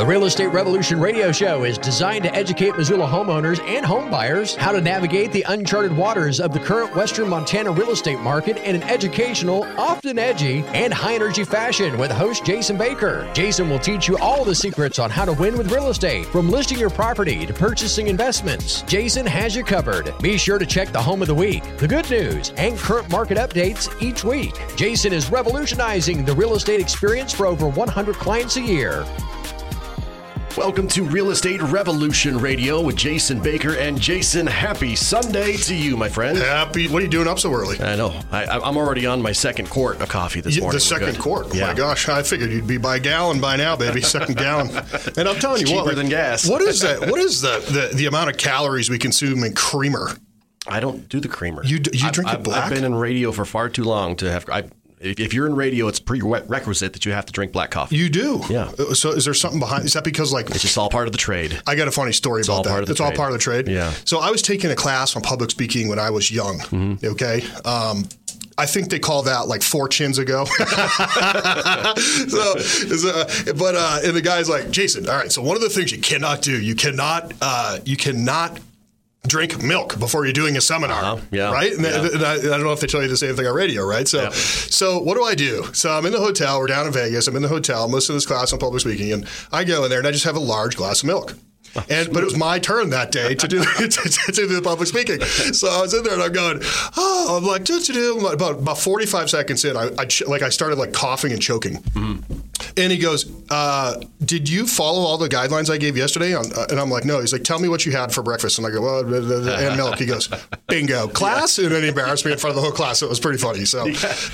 The Real Estate Revolution radio show is designed to educate Missoula homeowners and home buyers how to navigate the uncharted waters of the current Western Montana real estate market in an educational, often edgy, and high energy fashion with host Jason Baker. Jason will teach you all the secrets on how to win with real estate, from listing your property to purchasing investments. Jason has you covered. Be sure to check the home of the week, the good news, and current market updates each week. Jason is revolutionizing the real estate experience for over 100 clients a year. Welcome to Real Estate Revolution Radio with Jason Baker and Jason. Happy Sunday to you, my friend. Happy. What are you doing up so early? I know. I, I'm already on my second quart of coffee this Yeah, morning. the second quart. Oh Yeah. my gosh, I figured you'd be by gallon by now, baby. Second gallon. And I'm telling It's you what, cheaper than gas. What is that? What is the, the the amount of calories we consume in creamer? I don't do the creamer. You you drink it I've, black? I've been in radio for far too long to have. I, if, if you're in radio, it's prerequisite that you have to drink black coffee. You do. Yeah. Uh, So is there something behind? Is that because like it's just all part of the trade. I got a funny story about all that. part of the it's all part of the trade. Yeah. So I was taking a class on public speaking when I was young. Mm-hmm. Okay. Um, I think they call that like four chins ago. so, so, but uh, and the guy's like, Jason, all right. So one of the things you cannot do, you cannot, uh, you cannot drink milk before you're doing a seminar, Uh-huh. Yeah. right? And, Yeah. and I, I don't know if they tell you the same thing on radio, right? So, Yeah. so what do I do? So I'm in the hotel. We're down in Vegas. I'm in the hotel. I'm listening to this class on public speaking, and I go in there and I just have a large glass of milk. And but it was my turn that day to do to, to do the public speaking. So I was in there and I'm going, oh, I'm like, do, do, do. about about 45 seconds in, I, I like I started like coughing and choking. And he goes, uh, "Did you follow all the guidelines I gave yesterday?" On, uh, and I'm like, "No." He's like, "Tell me what you had for breakfast." And I go, "Well, blah, blah, blah," and milk." He goes, "Bingo, class!" And then he embarrassed me in front of the whole class. So it was pretty funny. So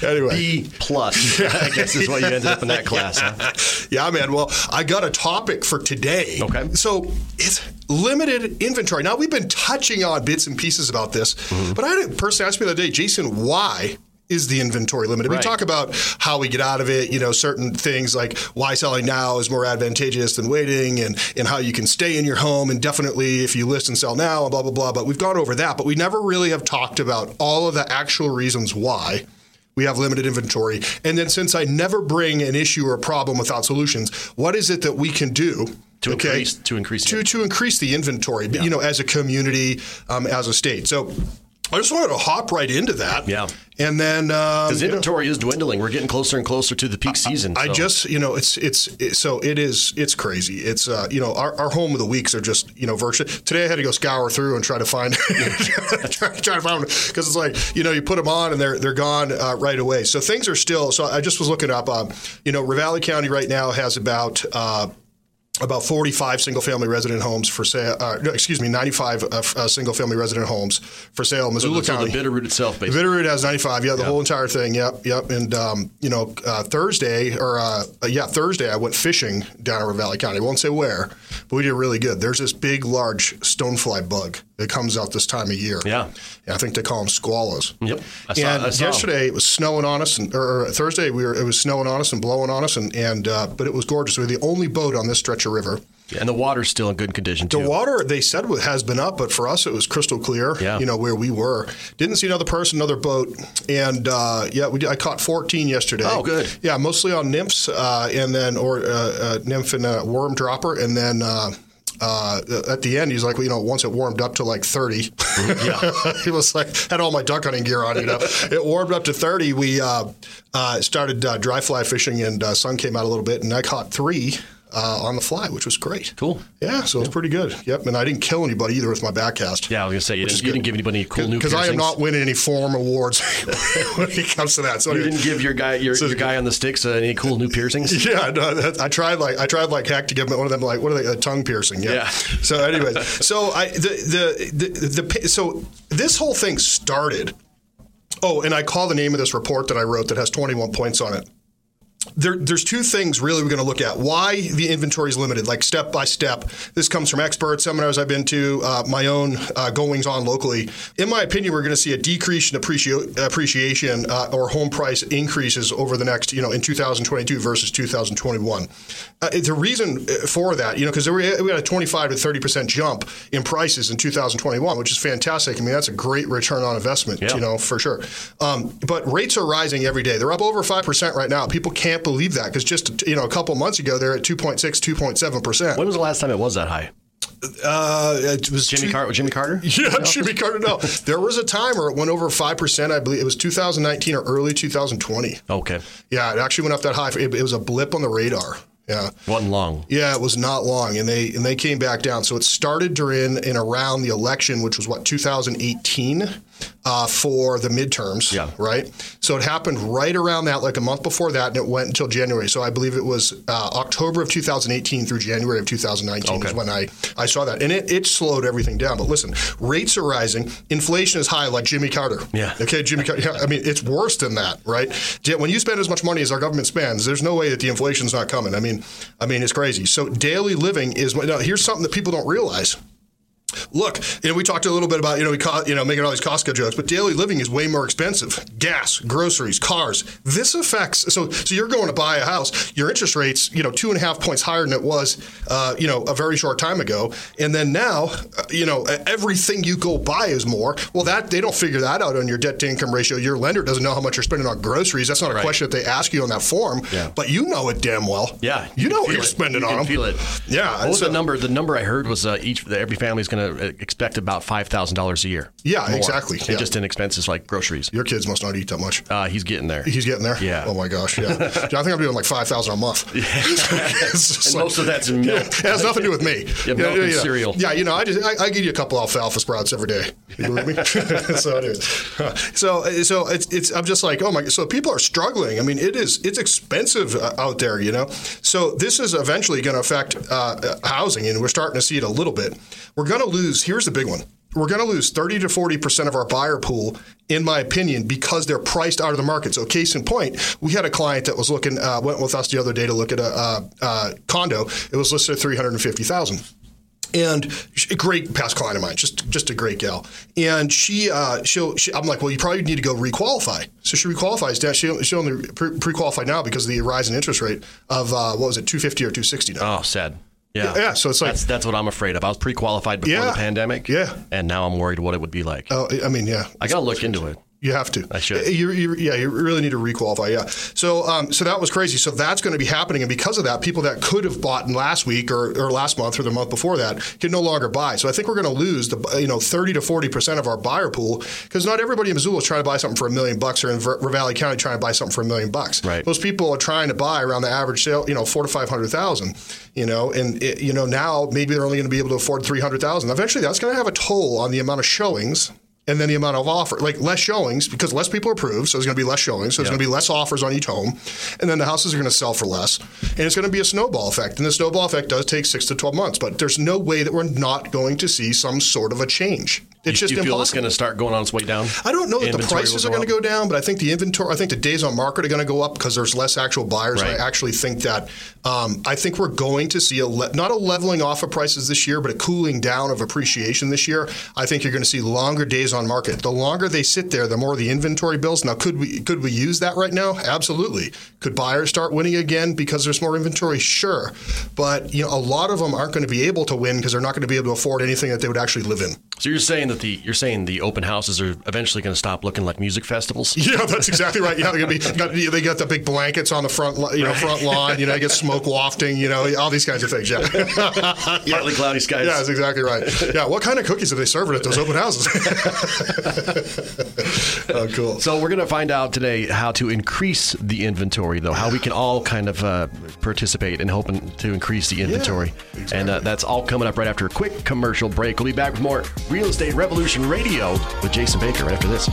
anyway, B plus, I guess, is what you ended up in that class. Huh? yeah, man. Well, I got a topic for today. Okay. So it's limited inventory. Now we've been touching on bits and pieces about this, Mm-hmm. but I had a person ask me the other day, Jason, why? Is the inventory limited? We talk about how we get out of it, you know, certain things like why selling now is more advantageous than waiting and, and how you can stay in your home indefinitely if you list and sell now and blah, blah, blah. But we've gone over that, but we never really have talked about all of the actual reasons why we have limited inventory. And then since I never bring an issue or a problem without solutions, what is it that we can do To increase- to increase to, to increase the inventory, you know, as a community, um, as a state. So I just wanted to hop right into that. Yeah. And then um, Because you know, inventory is dwindling. We're getting closer and closer to the peak season. I so- just, you know, it's it's it, so it is it's crazy. It's uh, you know, our, our home of the weeks are just you know virtually. Today I had to go scour through and try to find try, try to find because it's like you know you put them on and they're they're gone uh, right away. So things are still. So I just was looking up. Um, you know, Ravalli County right now has about. Uh, about 45 single-family resident homes for sale. Uh, excuse me, 95 uh, uh, single-family resident homes for sale in Missoula so County. the Bitterroot itself, basically. Bitterroot has 95. Yeah, the whole entire thing. Yep, yep. And um, you know, uh, Thursday or uh, uh, yeah, Thursday I went fishing down in Valley County. I won't say where, but we did really good. There's this big, large stonefly bug that comes out this time of year. Yeah. I think they call them skwalas. Yep. I saw- and I saw 'em. yesterday it was snowing on us, and, or Thursday we were it was snowing on us and blowing on us, and and uh, but it was gorgeous. We were the only boat on this stretch of river. Yeah, and the water's still in good condition too. The water they said has been up, but for us it was crystal clear. Yeah. You know where we were. Didn't see another person, another boat, and uh, yeah, we I caught 14 yesterday. Oh, good. Yeah, mostly on nymphs, uh, and then or uh, uh, nymph and a worm dropper, and then. Uh, at the end, he's like, well, you know, once it warmed up to like 30, Yeah. he was like, had all my duck hunting gear on, you know. it warmed up to 30. We uh, uh, started uh, dry fly fishing, and uh, sun came out a little bit, and I caught three uh, on the fly, which was great. Cool. Yeah, so it's pretty good. Yep, and I didn't kill anybody either with my backcast. Yeah, I was gonna say you, didn't, you didn't give anybody any cool new piercings. because I am not winning any form awards when it comes to that. So You didn't give your guy your, So- your guy on the sticks uh, any cool new piercings. Yeah, no, that, I tried like I tried like heck to give them one of them like what are they a tongue piercing? Yeah. Yeah. So, anyways, so I the, the the the so this whole thing started. Oh, and I call the name of this report that I wrote that has 21 points on it. There, there's two things really we're going to look at. Why the inventory is limited, like step by step. This comes from experts, seminars I've been to, uh, my own uh, goings on locally. In my opinion, we're going to see a decrease in appreci- appreciation uh, or home price increases over the next, you know, in 2022 versus 2021. Uh, the reason for that, you know, because we we had a 25 to 30 percent jump in prices in 2021, which is fantastic. I mean, that's a great return on investment, Yeah. you know, for sure. Um, but rates are rising every day. They're up over five percent right now. People can't can't believe that because just you know a couple months ago they're at 2.6, 2.7 percent. When was the last time it was that high? Uh, it was Jimmy two- Carter. Jimmy Carter. Yeah, Jimmy Carter. No, there was a time where it went over five percent. I believe it was 2019 or early 2020. Okay, Yeah, it actually went up that high. It, it was a blip on the radar. Yeah. wasn't long. Yeah, it was not long, and they and they came back down. So it started during and around the election, which was what 2018 uh, for the midterms. Yeah. Right. So it happened right around that, like a month before that, and it went until January. So I believe it was uh, October of 2018 through January of 2019 Okay. is when I I saw that, and it, it slowed everything down. But listen, rates are rising, inflation is high, like Jimmy Carter. Yeah. Okay, Jimmy Carter. Yeah, I mean, it's worse than that, right? When you spend as much money as our government spends, there's no way that the inflation's not coming. I mean, I mean, it's crazy. So daily living is now. Here's something that people don't realize. Look, you know, we talked a little bit about you know we co- you know making all these Costco jokes, but daily living is way more expensive. Gas, groceries, cars. This affects. So so you're going to buy a house. Your interest rates you know two and a half points higher than it was uh, you know a very short time ago, and then now uh, you know everything you go buy is more. Well, that they don't figure that out on your debt to income ratio. Your lender doesn't know how much you're spending on groceries. That's not a Right. question that they ask you on that form. Yeah. But you know it damn well. Yeah, You know what you're it. spending You on can them. Feel it. Yeah. What was so- the number? The number I heard was uh, each every family is going to expect about five thousand dollars a year. Yeah, More. exactly. Yeah. just in expenses like groceries. Your kids must not eat that much. Uh, he's getting there. He's getting there. Yeah. Oh my gosh. Yeah. I think I'm doing like five thousand a month. Just And like- most of that's milk. It has nothing to do with me. Yeah, milk and cereal. Yeah, you know, I just I, I give you a couple alfalfa sprouts every day. You believe me? so it is. So so it's it's I'm just like oh my. So people are struggling. I mean, it is it's expensive uh, out there. You know. So this is eventually going to affect uh, uh, housing, and we're starting to see it a little bit. We're going to lose. Here's the big one. We're going to lose 30 to 40 percent of our buyer pool, in my opinion, because they're priced out of the market. So, case in point, we had a client that was looking, uh, went with us the other day to look at a uh, uh, condo. It was listed at 350,000 and a great past client of mine, just just a great gal. And she, uh, she'll, she, I'm like, well, you probably need to go requalify. So she requalifies. Now she, she only pre- pre-qualified now because of the rise in interest rate of uh, what was it, 250 or 260 now. Oh, sad. Yeah. Yeah, so it's like- that's that's what I'm afraid of. I was pre-qualified before Yeah. the pandemic. Yeah. and now I'm worried what it would be like. Oh, I mean, yeah. I got to look into it. You have to. I should. You, you, yeah, you really need to requalify. Yeah. So, um, so that was crazy. So that's going to be happening, and because of that, people that could have bought in last week or, or last month or the month before that can no longer buy. So I think we're going to lose the you know thirty to forty percent of our buyer pool because not everybody in Missoula is trying to buy something for a million bucks, or in Ver- Ravalli County trying to buy something for a million bucks. Right. Those people are trying to buy around the average sale, you know, four to five hundred thousand. You know, and it, you know now maybe they're only going to be able to afford three hundred thousand. Eventually, that's going to have a toll on the amount of showings and then the amount of offer, like less showings because less people are approved, so there's going to be less showings, so there's going to be less offers on each home, and then the houses are going to sell for less, and it's going to be a snowball effect, and the snowball effect does take six to twelve months, but there's no way that we're not going to see some sort of a change. It's you, just you feel impossible. it's going to start going on its way down? I don't know that the prices are going to go down, but I think the inventory, I think the days on market are going to go up because there's less actual buyers. Right. I actually think that um, I think we're going to see a le- not a leveling off of prices this year, but a cooling down of appreciation this year. I think you're going to see longer days on market. The longer they sit there, the more the inventory builds. Now, could we could we use that right now? Absolutely. Could buyers start winning again because there's more inventory? Sure, but you know a lot of them aren't going to be able to win because they're not going to be able to afford anything that they would actually live in. So you're saying that the you're saying the open houses are eventually going to stop looking like music festivals? Yeah, that's exactly right. Yeah, they're gonna be. Got, they got the big blankets on the front, you know, front lawn. You know, you get smoke wafting. You know, all these kinds of things. Yeah, Partly cloudy skies. yeah, that's exactly right. Yeah, what kind of cookies are they serving at those open houses? oh, cool. So we're going to find out today how to increase the inventory, though, how we can all kind of uh, participate in hoping to increase the inventory. exactly. And uh, that's all coming up right after a quick commercial break. We'll be back with more Real Estate Revolution Radio with Jason Baker after this.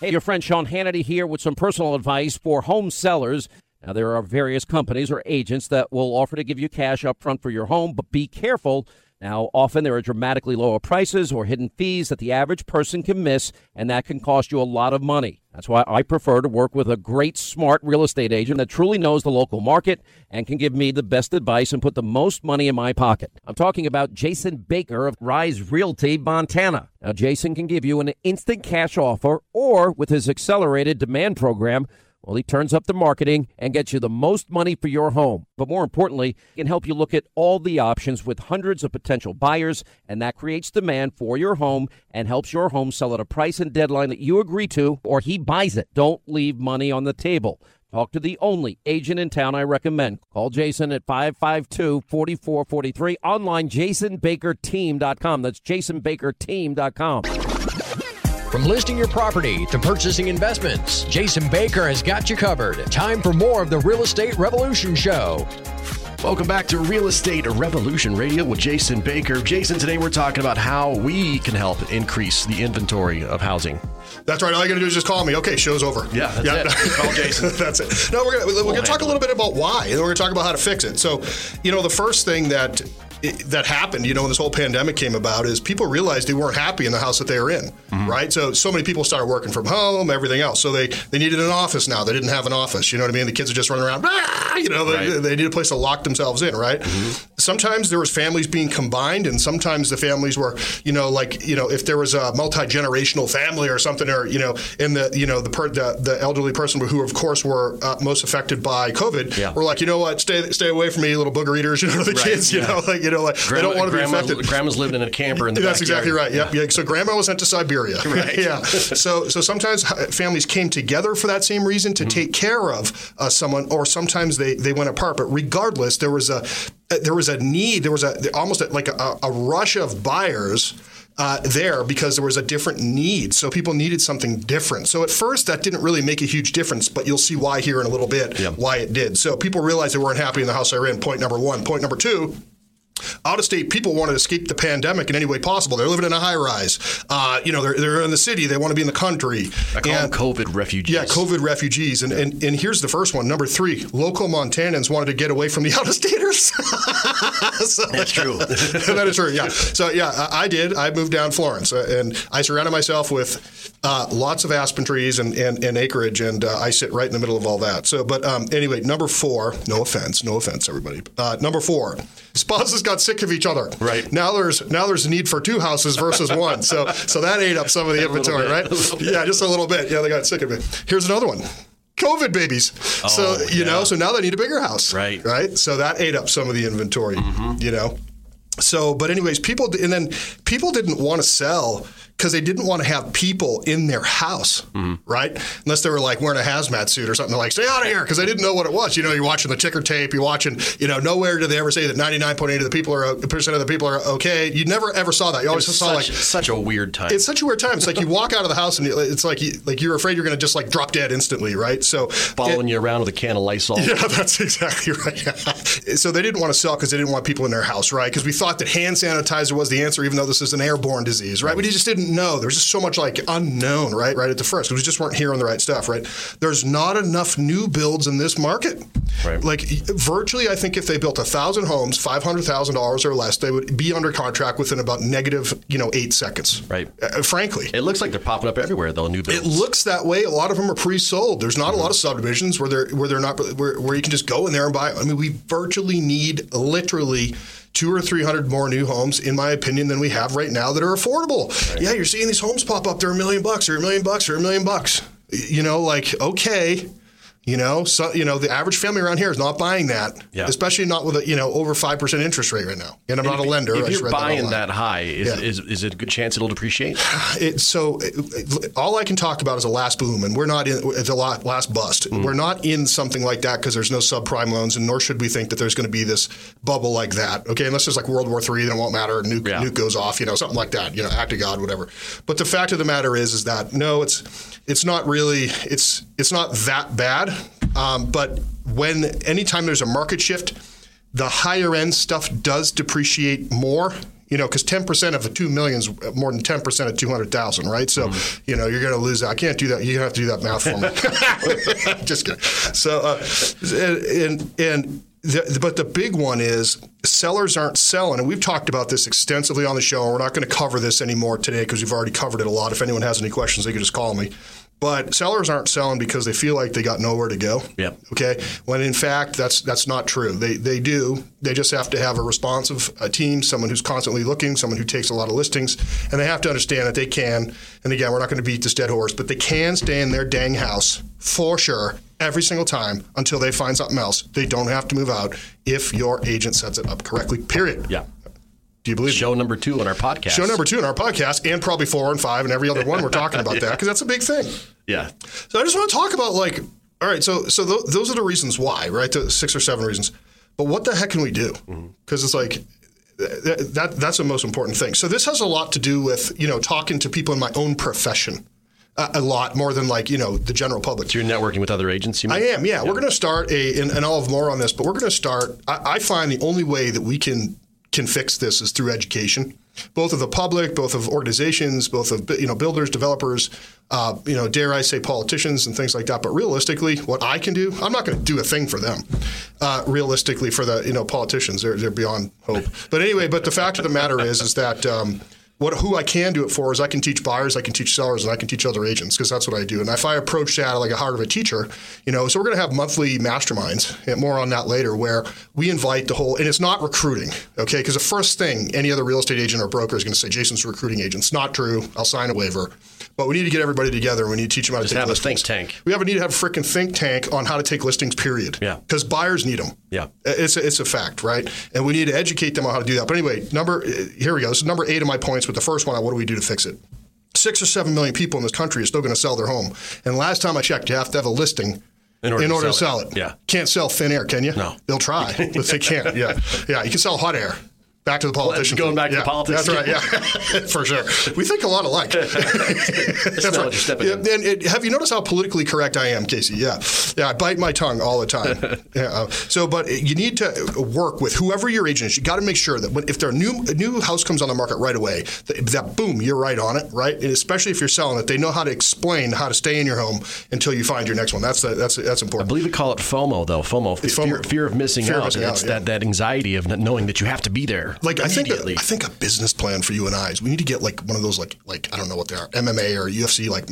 Hey, your friend Sean Hannity here with some personal advice for home sellers. Now, there are various companies or agents that will offer to give you cash up front for your home, but be careful. Now, often there are dramatically lower prices or hidden fees that the average person can miss, and that can cost you a lot of money. That's why I prefer to work with a great, smart real estate agent that truly knows the local market and can give me the best advice and put the most money in my pocket. I'm talking about Jason Baker of Rise Realty, Montana. Now, Jason can give you an instant cash offer, or with his accelerated demand program, Well, he turns up the marketing and gets you the most money for your home. But more importantly, he can help you look at all the options with hundreds of potential buyers, and that creates demand for your home and helps your home sell at a price and deadline that you agree to, or he buys it. Don't leave money on the table. Talk to the only agent in town I recommend. Call Jason at 552 4443. Online, jasonbakerteam.com. That's jasonbakerteam.com. From listing your property to purchasing investments, Jason Baker has got you covered. Time for more of the Real Estate Revolution Show. Welcome back to Real Estate Revolution Radio with Jason Baker. Jason, today we're talking about how we can help increase the inventory of housing. That's right. All you got to do is just call me. Okay, show's over. Yeah, that's yeah. it. Call Jason. that's it. No, we're gonna we're we'll gonna talk a little bit about why, and we're gonna talk about how to fix it. So, you know, the first thing that that happened, you know, when this whole pandemic came about, is people realized they weren't happy in the house that they were in, mm-hmm. right? So, so many people started working from home, everything else. So they they needed an office now. They didn't have an office. You know what I mean? The kids are just running around, ah, you know, right. they, they, need a place to lock themselves in, right? Mm-hmm. Sometimes there was families being combined, and sometimes the families were, you know, like you know, if there was a multi generational family or something, or you know, in the you know the per, the, the elderly person who of course were uh, most affected by COVID, yeah. were like, you know what, stay stay away from me, little booger eaters. You know, the right. kids, you yeah. know, like you know, like Grandma, they don't want to be affected. Grandma's living in a camper in the That's backyard. exactly right. Yep. Yeah. So grandma was sent to Siberia. Right. yeah. So so sometimes families came together for that same reason to mm-hmm. take care of uh, someone, or sometimes they they went apart. But regardless, there was a there was a need. There was a almost like a, a rush of buyers. Uh, there because there was a different need. So people needed something different. So at first, that didn't really make a huge difference, but you'll see why here in a little bit, why it did. So people realized they weren't happy in the house they were in. Point number one. Point number two out of state people want to escape the pandemic in any way possible. They're living in a high rise. Uh, you know, they're, they're in the city. They want to be in the country. I call and, them COVID refugees. Yeah, COVID refugees. And, yeah. and and here's the first one. Number three, local Montanans wanted to get away from the out of staters. so, That's true. that is true. Yeah. So yeah, I, I did. I moved down Florence, uh, and I surrounded myself with uh, lots of aspen trees and, and, and acreage, and uh, I sit right in the middle of all that. So, but um, anyway, number four. No offense. No offense, everybody. Uh, number four. Spouses got sick of each other. Right. Now there's now there's a need for two houses versus one. So so that ate up some of the inventory, right? Yeah, just a little bit. Yeah, they got sick of it. Here's another one. COVID babies. Oh, so you yeah. know, so now they need a bigger house. Right. Right. So that ate up some of the inventory. Mm-hmm. You know. So, but anyways, people and then people didn't want to sell because they didn't want to have people in their house, mm-hmm. right? Unless they were like wearing a hazmat suit or something. They're like, stay out of here because they didn't know what it was. You know, you're watching the ticker tape, you're watching, you know, nowhere did they ever say that 99.8 of the people are percent of the people are okay. You never ever saw that. You always saw such, like such a weird time. It's such a weird time. It's like you walk out of the house and it's like you, like you're afraid you're going to just like drop dead instantly, right? So following it, you around with a can of Lysol. Yeah, that's exactly right. so they didn't want to sell because they didn't want people in their house, right? Because we thought that hand sanitizer was the answer, even though this is an airborne disease, right? right. We just didn't know. There's just so much much like unknown, right? Right at the first, we just weren't hearing the right stuff, right? There's not enough new builds in this market. Right. Like virtually, I think if they built a thousand homes, five hundred thousand dollars or less, they would be under contract within about negative, you know, eight seconds. Right. Uh, frankly, it looks like they're popping up everywhere. Though new builds. It looks that way. A lot of them are pre-sold. There's not mm-hmm. a lot of subdivisions where they're where they're not where, where you can just go in there and buy. I mean, we virtually need literally two or three hundred more new homes, in my opinion, than we have right now that are affordable. Right. Yeah, you're seeing these homes pop up. They're a million bucks, or a million bucks, or a million bucks. You know, like okay, you know, so you know the average family around here is not buying that, yeah. especially not with a you know over five percent interest rate right now. And I'm not a lender. If you're buying that, that, high, is, yeah. is, is it a good chance it'll depreciate? It, so it, all I can talk about is a last boom, and we're not in the last bust. Mm-hmm. We're not in something like that because there's no subprime loans, and nor should we think that there's going to be this bubble like that. Okay, unless there's like World War III, then it won't matter. Nuke, yeah. nuke goes off, you know, something like that. You know, act of God, whatever. But the fact of the matter is, is that no, it's it's not really it's it's not that bad. Um, but when anytime there's a market shift, the higher end stuff does depreciate more. You know, because ten percent of the two million is more than ten percent of two hundred thousand, right? So, mm-hmm. you know, you're going to lose that. I can't do that. You going to have to do that math for me. Just kidding. So, uh, and and the, but the big one is sellers aren't selling, and we've talked about this extensively on the show. And we're not going to cover this anymore today because we've already covered it a lot. If anyone has any questions, they can just call me. But sellers aren't selling because they feel like they got nowhere to go. Yep. Okay. When in fact that's that's not true. They they do. They just have to have a responsive a team, someone who's constantly looking, someone who takes a lot of listings, and they have to understand that they can. And again, we're not going to beat this dead horse, but they can stay in their dang house for sure every single time until they find something else. They don't have to move out if your agent sets it up correctly. Period. Yeah. Do you believe Show number two on our podcast. Show number two in our podcast, and probably four and five, and every other one we're talking about that because that's a big thing. Yeah. So I just want to talk about like, all right, so so th- those are the reasons why, right? The six or seven reasons. But what the heck can we do? Mm-hmm. Because it's like th- that that's the most important thing. So this has a lot to do with you know talking to people in my own profession. A lot more than like you know the general public. So you're networking with other agents, you? I am, yeah. We're going to start a, and, and I'll have more on this, but we're going to start. I, I find the only way that we can can fix this is through education, both of the public, both of organizations, both of you know builders, developers, uh, you know, dare I say politicians and things like that. But realistically, what I can do, I'm not going to do a thing for them. Uh, realistically, for the you know politicians, they're they're beyond hope. But anyway, but the fact of the matter is, is that. Um, what who I can do it for is I can teach buyers, I can teach sellers, and I can teach other agents because that's what I do. And if I approach that like a heart of a teacher, you know, so we're going to have monthly masterminds, and more on that later, where we invite the whole, and it's not recruiting, okay? Because the first thing any other real estate agent or broker is going to say, Jason's recruiting agent. It's not true. I'll sign a waiver. But we need to get everybody together. We need to teach them how to Just take have a listings. think tank. We have a need to have a freaking think tank on how to take listings. Period. Yeah. Because buyers need them. Yeah. It's a, it's a fact, right? And we need to educate them on how to do that. But anyway, number eh, here we go. This is number eight of my points. With the first one, on what do we do to fix it? Six or seven million people in this country are still going to sell their home. And last time I checked, you have to have a listing. In order to to sell sell it. it. Yeah. Can't sell thin air, can you? No. They'll try, but they can't. Yeah. Yeah. You can sell hot air. Back to the politician. going back to yeah, the politics. That's right. Yeah, for sure. We think a lot alike. that's right. what you're stepping Yeah, and it, have you noticed how politically correct I am, Casey? Yeah, yeah. I bite my tongue all the time. yeah. uh, So, but you need to work with whoever your agent is. You got to make sure that when, if their new a new house comes on the market right away, that, that boom, you're right on it, right? And especially if you're selling it, they know how to explain how to stay in your home until you find your next one. That's the, that's that's important. I believe we call it FOMO, though. FOMO, It's fear, FOMO. fear of missing Fear of out. missing it's out, yeah. that, that anxiety of not knowing that you have to be there. Like I think, a. I think a business plan for you and I is we need to get like one of those like like I don't know what they are MMA or UFC like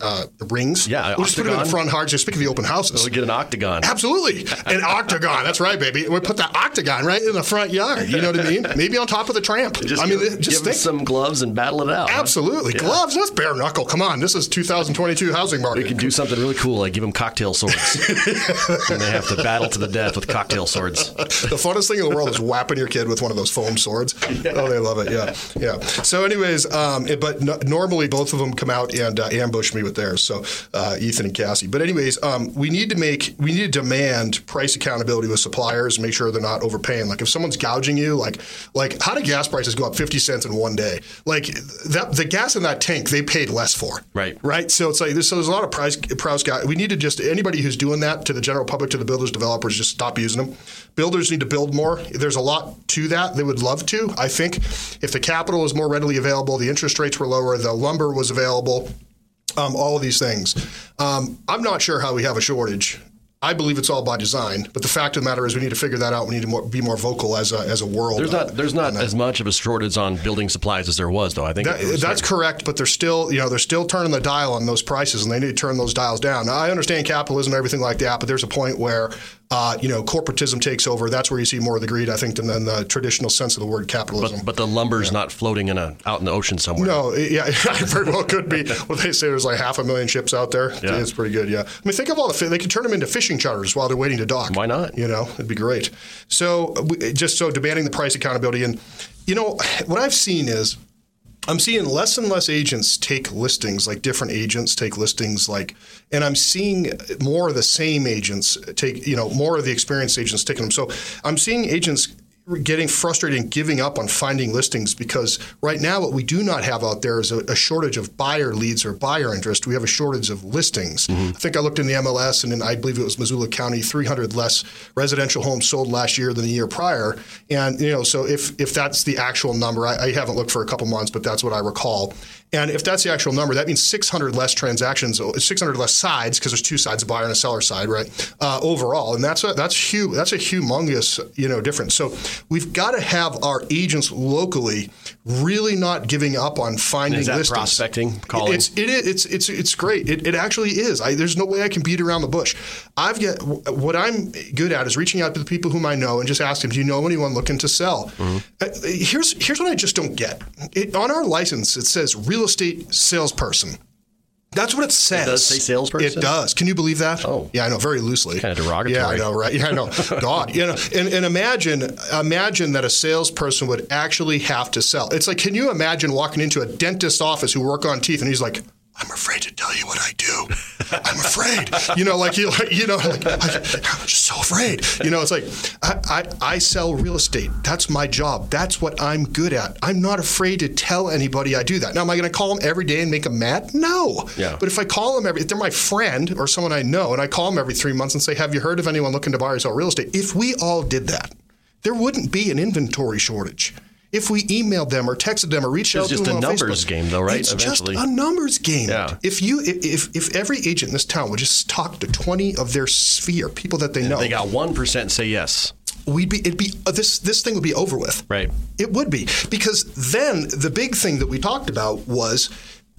uh, rings. Yeah, we'll just put it in front hard. Just speak of the open houses. we get an octagon. Absolutely, an octagon. That's right, baby. We put that octagon right in the front yard. You know what I mean? Maybe on top of the tramp. Just I mean, give, just give some gloves and battle it out. huh? Absolutely, Yeah. gloves. That's bare knuckle. Come on, this is 2022 housing market. We can do something really cool, like give them cocktail swords, and they have to battle to the death with cocktail swords. the funnest thing in the world is whapping your kid with one of those foam swords. Oh, they love it. Yeah, yeah. So, anyways, um, it- but no, normally both of them come out and uh, ambush me with theirs. So, uh, Ethan and Cassie. But anyways, um, we need to make we need to demand price accountability with suppliers. Make sure they're not overpaying. Like if someone's gouging you, like like how do gas prices go up fifty cents in one day? Like that the gas in that tank they paid less for. Right. Right. So it's like there's, so there's a lot of price price guy. We need to just anybody who's doing that to the general public, to the builders, developers, just stop using them. Builders need to build more. There's a lot to that. They would love to. I think if the capital was more readily available, the interest rates were lower, the lumber was available, um, all of these things. Um, I'm not sure how we have a shortage. I believe it's all by design, but the fact of the matter is we need to figure that out. We need to more, be more vocal as a, as a world. There's not there's not as much of a shortage on building supplies as there was, though. I think that, that's certain- correct, but they're still, you know, they're still turning the dial on those prices, and they need to turn those dials down. Now, I understand capitalism and everything like that, but there's a point where, uh, you know, corporatism takes over. That's where you see more of the greed, I think, than, than the traditional sense of the word capitalism. But, but the lumber's not floating in a out in the ocean somewhere. no, yeah, it very well could be. Well, they say there's like half a million ships out there. Yeah. It's pretty good, yeah. I mean, think of all the they could turn them into fishing charters while they're waiting to dock. Why not? You know, it'd be great. So, just so demanding the price accountability, and you know, what I've seen is I'm seeing less and less agents take listings, like different agents take listings, like, and I'm seeing more of the same agents take, you know, more of the experienced agents taking them. So I'm seeing agents getting frustrated and giving up on finding listings because right now what we do not have out there is a, a shortage of buyer leads or buyer interest. We have a shortage of listings. I think I looked in the MLS and in, I believe it was Missoula County, 300 less residential homes sold last year than the year prior. And you know, so if if that's the actual number, I, I haven't looked for a couple months, but that's what I recall. And if that's the actual number, that means 600 less transactions, 600 less sides, because there's two sides, a buyer and a seller side, right? Uh, overall, and that's a that's huge. That's a humongous, you know, difference. So we've got to have our agents locally really not giving up on finding Is that listings. prospecting, calling? It's it is it's it's it's great. It, it actually is. I, there's no way I can beat around the bush. I've get what I'm good at is reaching out to the people whom I know and just asking, do you know anyone looking to sell? Mm-hmm. Uh, here's here's what I just don't get. It, on our license, it says real estate salesperson. That's what it says. does say salesperson? It does. Can you believe that? Oh. yeah, I know. Very loosely. Kinda derogatory. Yeah, I know. Right? Yeah, I know. God, you know. And, and imagine, imagine that a salesperson would actually have to sell. It's like, can you imagine walking into a dentist office who work on teeth, and he's like, "I'm afraid to tell you what I do. I'm afraid." you know, like you, you know, like, like, I'm just so afraid. You know, it's like I, I, I sell real estate. That's my job. That's what I'm good at. I'm not afraid to tell anybody I do that. Now, am I going to call them every day and make them mad? No. Yeah. But if I call them every, if they're my friend or someone I know, and I call them every three months and say, "Have you heard of anyone looking to buy or sell real estate?" If we all did that, there wouldn't be an inventory shortage. If we emailed them or texted them or reached It's out to them It's just a numbers Facebook, game, though, right? It's Eventually. just a numbers game. Yeah. If you if if every agent in this town would just talk to twenty of their sphere, people that they know, They got one percent say yes. we'd be it'd be uh, this this thing would be over with. Right. It would be because then the big thing that we talked about was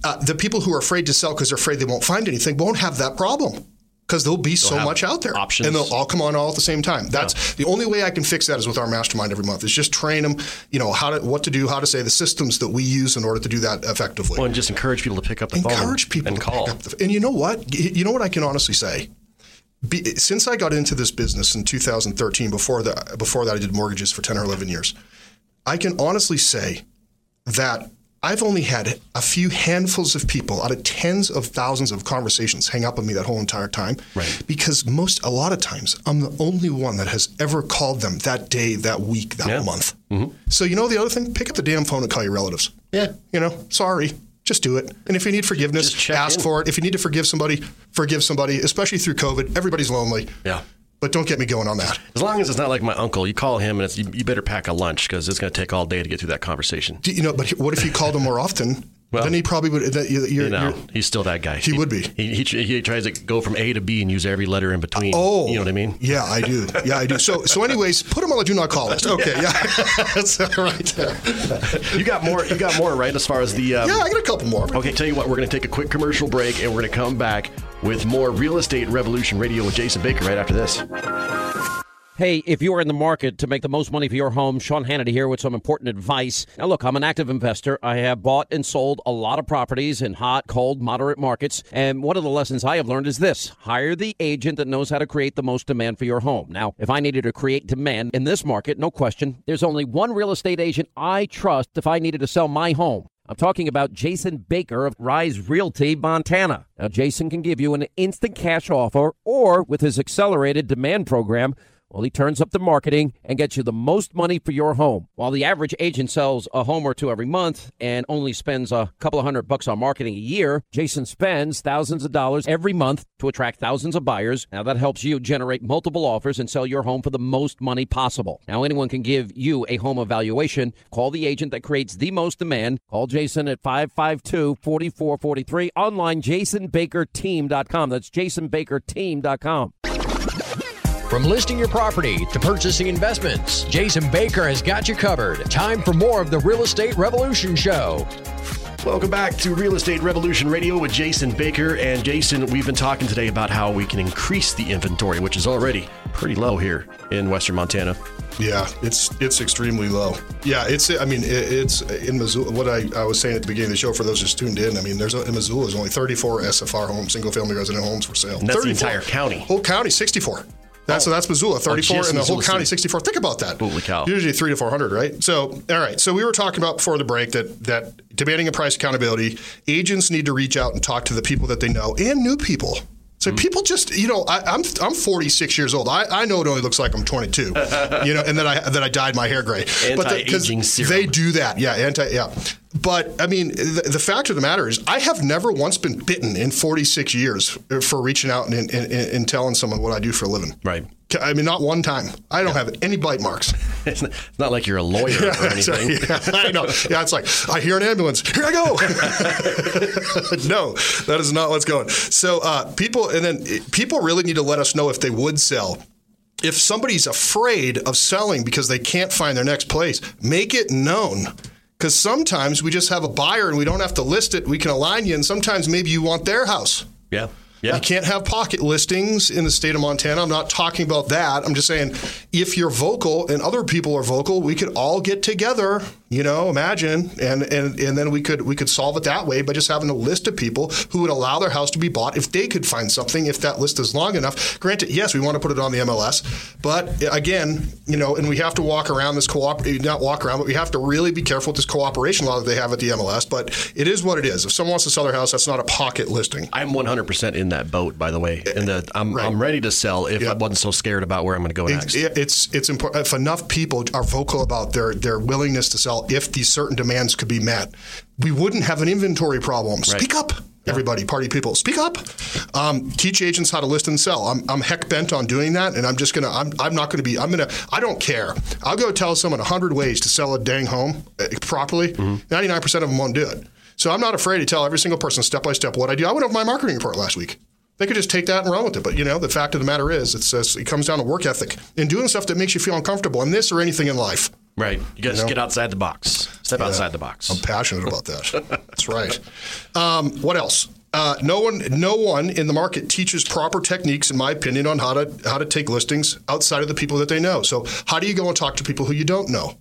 uh, the people who are afraid to sell because they're afraid they won't find anything won't have that problem because there'll be so much out there options. and they'll all come on all at the same time. That's the only way I can fix that is with our mastermind every month. Is just train them, you know, how to what to do, how to say the systems that we use in order to do that effectively Well, and just encourage people to pick up the phone. encourage people and to call. Pick up the, and you know what? You know what I can honestly say. Be, since I got into this business in 2013, before that, before that I did mortgages for 10 or 11 years. I can honestly say that I've only had a few handfuls of people out of tens of thousands of conversations hang up on me that whole entire time. Right. Because most, a lot of times, I'm the only one that has ever called them that day, that week, that Yeah. month. Mm-hmm. So you know the other thing? Pick up the damn phone and call your relatives. Yeah. You know, sorry. Just do it. And if you need forgiveness, ask in. for it. If you need to forgive somebody, forgive somebody, especially through COVID. Everybody's lonely. Yeah. But don't get me going on that. As long as it's not like my uncle, you call him and it's, you, you better pack a lunch because it's going to take all day to get through that conversation. Do you know, but what if you called him more often? Well, then he probably would. That you're, you're, know, you're- he's still that guy. He would be. He, he, he tries to go from A to B and use every letter in between. Oh, you know what I mean? Yeah, I do. Yeah, I do. So, so, anyways, put him on the do not call list. Okay, yeah, that's right. You got more. You got more, right? As far as the. Um, Yeah, I got a couple more. Okay, tell you what, we're going to take a quick commercial break and we're going to come back with more Real Estate Revolution Radio with Jason Baker right after this. Hey, if you are in the market to make the most money for your home, Sean Hannity here with some important advice. Now, look, I'm an active investor. I have bought and sold a lot of properties in hot, cold, moderate markets. And one of the lessons I have learned is this hire the agent that knows how to create the most demand for your home. Now, if I needed to create demand in this market, no question, there's only one real estate agent I trust if I needed to sell my home. I'm talking about Jason Baker of Rise Realty, Montana. Now, Jason can give you an instant cash offer, or with his accelerated demand program, well, he turns up the marketing and gets you the most money for your home. While the average agent sells a home or two every month and only spends a couple of hundred bucks on marketing a year, Jason spends thousands of dollars every month to attract thousands of buyers. Now, that helps you generate multiple offers and sell your home for the most money possible. Now, anyone can give you a home evaluation. Call the agent that creates the most demand. Call Jason at 552 4443. Online, jasonbakerteam.com. That's jasonbakerteam.com. From listing your property to purchasing investments, Jason Baker has got you covered. Time for more of the Real Estate Revolution Show. Welcome back to Real Estate Revolution Radio with Jason Baker. And Jason, we've been talking today about how we can increase the inventory, which is already pretty low here in Western Montana. Yeah, it's it's extremely low. Yeah, it's I mean it, it's in Missoula. What I, I was saying at the beginning of the show for those just tuned in. I mean, there's a, in Missoula there's only 34 SFR homes, single family resident homes for sale. And that's the entire county. Whole county 64. That's so that's Missoula 34 just and the whole county City. 64. Think about that. Holy cow. Usually three to 400, right? So all right. So we were talking about before the break that that demanding a price accountability, agents need to reach out and talk to the people that they know and new people. So hmm. people just, you know, I, I'm I'm 46 years old. I, I know it only looks like I'm 22, you know, and then I that I dyed my hair gray. But the- Anti-aging serum. They do that, yeah, anti, yeah. But I mean, the, the fact of the matter is, I have never once been bitten in 46 years for reaching out and, and, and, and telling someone what I do for a living. Right. I mean, not one time. I don't have any bite marks. It's not, it's not like you're a lawyer or That's right. anything. Yeah, I know. Yeah, it's like I hear an ambulance. Here I go. no, that is not what's going. So uh, people, and then eh, people really need to let us know if they would sell. If somebody's afraid of selling because they can't find their next place, make it known. Because sometimes we just have a buyer and we don't have to list it. We can align you, and sometimes maybe you want their house. Yeah. Yeah. You can't have pocket listings in the state of Montana. I'm not talking about that. I'm just saying if you're vocal and other people are vocal, we could all get together You know, imagine, and, and and then we could we could solve it that way by just having a list of people who would allow their house to be bought if they could find something. If that list is long enough, granted, yes, we want to put it on the MLS, but again, you know, and we have to walk around this co-op, not walk around, but we have to really be careful with this cooperation law that they have at the MLS. But it is what it is. If someone wants to sell their house, that's not a pocket listing. I'm 100% in that boat, by the way, and the, I'm Right. I'm ready to sell if I wasn't so scared about where I'm going to go next. It's, it's it's important if enough people are vocal about their their willingness to sell if these certain demands could be met, we wouldn't have an inventory problem. Speak up. Everybody, party people, speak up. Um, teach agents how to list and sell. I'm, I'm heck bent on doing that, and I'm just gonna. I'm, I'm not gonna be. I'm gonna. I don't care. I'll go tell someone a hundred ways to sell a dang home uh, properly. 99 percent of them won't do it. So I'm not afraid to tell every single person step by step what I do. I went over my marketing report last week. They could just take that and run with it. But you know, the fact of the matter is, it's, it's it comes down to work ethic and doing stuff that makes you feel uncomfortable in this or anything in life. Right. You got to get outside the box. Step outside the box. I'm passionate about that. That's right. Um, what else? Uh, no one, no one in the market teaches proper techniques, in my opinion, on how to how to take listings outside of the people that they know. So, how do you go and talk to people who you don't know?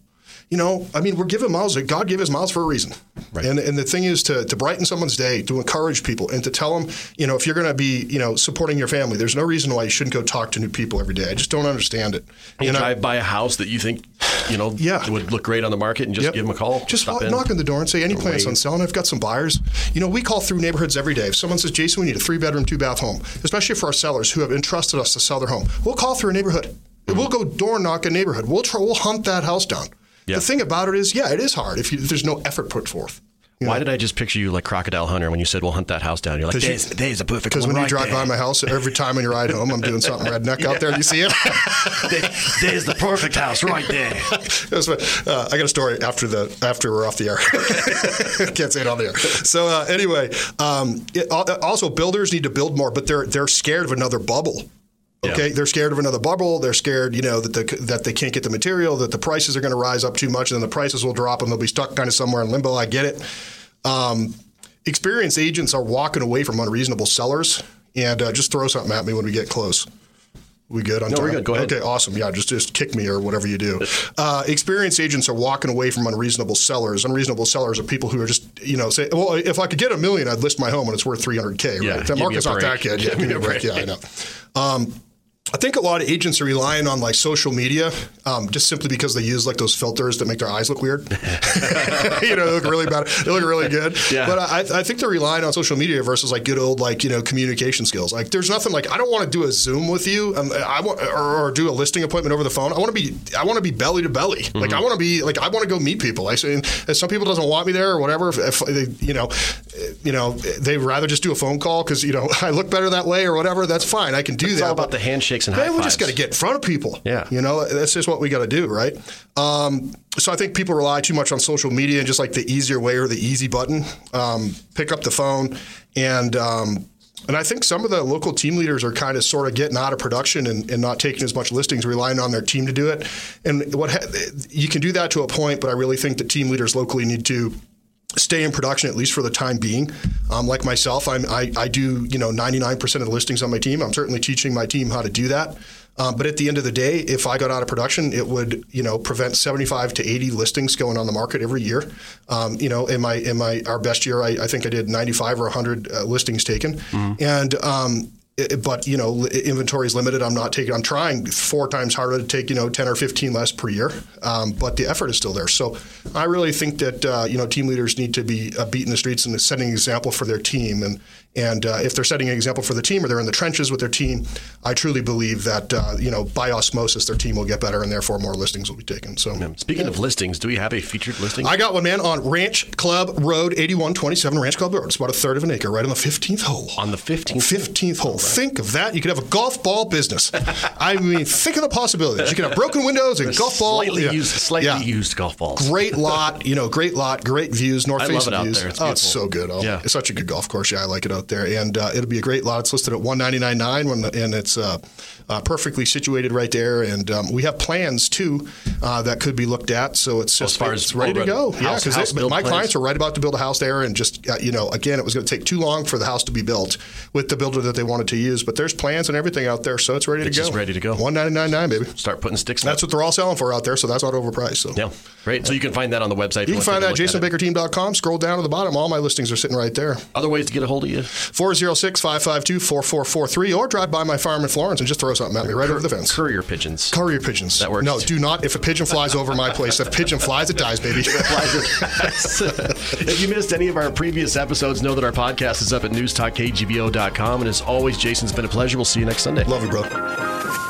You know, I mean, we're given mouths. God gave us miles for a reason. Right. And and the thing is to to brighten someone's day, to encourage people, and to tell them, you know, if you're going to be, you know, supporting your family, there's no reason why you shouldn't go talk to new people every day. I just don't understand it. You You know, drive by a house that you think, you know, Yeah. would look great on the market and just Yep. give them a call. Just walk, knock on the door and say, any plans on selling? I've got some buyers. You know, we call through neighborhoods every day. If someone says, Jason, we need a three bedroom, two bath home, especially for our sellers who have entrusted us to sell their home, we'll call through a neighborhood. We'll go door knock a neighborhood. We'll try, we'll hunt that house down. Yeah. The thing about it is, yeah, it is hard if, you, if there's no effort put forth. Why did I just picture you like Crocodile Hunter when you said we'll hunt that house down? You're like, 'Cause you- there's, there's a perfect Because when right you drive there. by my house, every time on your ride home, I'm doing something redneck out there. You see it? There- there's the perfect house right there. Uh, I got a story after the after we're off the air. Can't say it on the air. So uh, anyway, um, it, also builders need to build more, but they're they're scared of another bubble. Okay, Yeah. they're scared of another bubble. They're scared, you know, that the, that they can't get the material, that the prices are going to rise up too much, and then the prices will drop, and they'll be stuck kind of somewhere in limbo. I get it. Um, experienced agents are walking away from unreasonable sellers, and uh, just throw something at me when we get close. We good on No, time? we're good. Go ahead. Okay, awesome. Yeah, just just kick me or whatever you do. Uh, experienced agents are walking away from unreasonable sellers. Unreasonable sellers are people who are just you know say, well, if I could get a million, I'd list my home and it's worth three hundred k. Yeah, Right? That market's not that good. Yeah, give me a break. Yeah, I know. Um, I think a lot of agents are relying on like social media um, just simply because they use like those filters that make their eyes look weird. you know, they look really bad. They look really good. Yeah. But I, I think they're relying on social media versus like good old like you know communication skills. Like, there's nothing like I don't want to do a Zoom with you. Um, I want or, or do a listing appointment over the phone. I want to be I want to be belly to belly. Like I want to be like I want to go meet people. I say some people doesn't want me there or whatever. If, if they, you know, eh, you know, they rather just do a phone call because you know I look better that way or whatever. That's fine. I can do It's that. all about but- the handshakes and Man, we just got to get in front of people. Yeah. You know, that's just what we got to do, right? Um, so I think people rely too much on social media and just like the easier way or the easy button. Um, pick up the phone and. Um, and I think some of the local team leaders are kind of sort of getting out of production and, and not taking as much listings, relying on their team to do it. And what ha- you can do that to a point, but I really think that team leaders locally need to stay in production at least for the time being. Um, like myself, I'm, I, I do you know 99% of the listings on my team. I'm certainly teaching my team how to do that. Um, but at the end of the day, if I got out of production, it would you know prevent 75 to 80 listings going on the market every year. Um, you know, in my in my our best year, I, I think I did 95 or 100 uh, listings taken, and um, but you know inventory is limited. I'm not taking. I'm trying four times harder to take you know 10 or 15 less per year, um, but the effort is still there. So I really think that uh, you know team leaders need to be uh, beating the streets and setting an example for their team. And and uh, if they're setting an example for the team or they're in the trenches with their team, I truly believe that uh, you know by osmosis their team will get better and therefore more listings will be taken. So. Speaking of listings, do we have a featured listing? I got one, man, on Ranch Club Road, 8127 Ranch Club Road. It's about a third of an acre, right on the 15th hole. on the 15th. 15th hole. Think of that. You could have a golf ball business. I mean, think of the possibilities. You could have broken windows and golf ball. Slightly yeah. used, slightly Yeah. used golf balls. Great lot, you know, great lot, great views, north facing views. there. It's oh, it's so good. Oh, Yeah. It's such a good golf course. Yeah, I like it out there. And uh, it'll be a great lot. It's listed at 199.9 when the, and it's uh, uh, perfectly situated right there. And um, we have plans too uh, that could be looked at. So it's As just far as it's ready to go. house- yeah, because my plans? clients are right about to build a house there, and just uh, you know, again, it was going to take too long for the house to be built with the builder that they wanted to use, but there's plans and everything out there, so it's ready It's to go. just ready to go. One ninety nine nine, baby. Start putting sticks. That's what they're all selling for out there, so that's not overpriced. So Yeah, great. So you can find that on the website. you can find that at jasonbakerteam.com. Scroll down to the bottom. All my listings are sitting right there. Other ways to get a hold of you. 406 552 4443, or drive by my farm in Florence and just throw something at me right over the fence. Courier pigeons. Courier pigeons. That works. No, do not. If a pigeon flies over my place, if a pigeon flies, it dies, baby. if you missed any of our previous episodes, know that our podcast is up at newstalkkgvo.com. And as always, Jason, it's been a pleasure. We'll see you next Sunday. Love you, bro.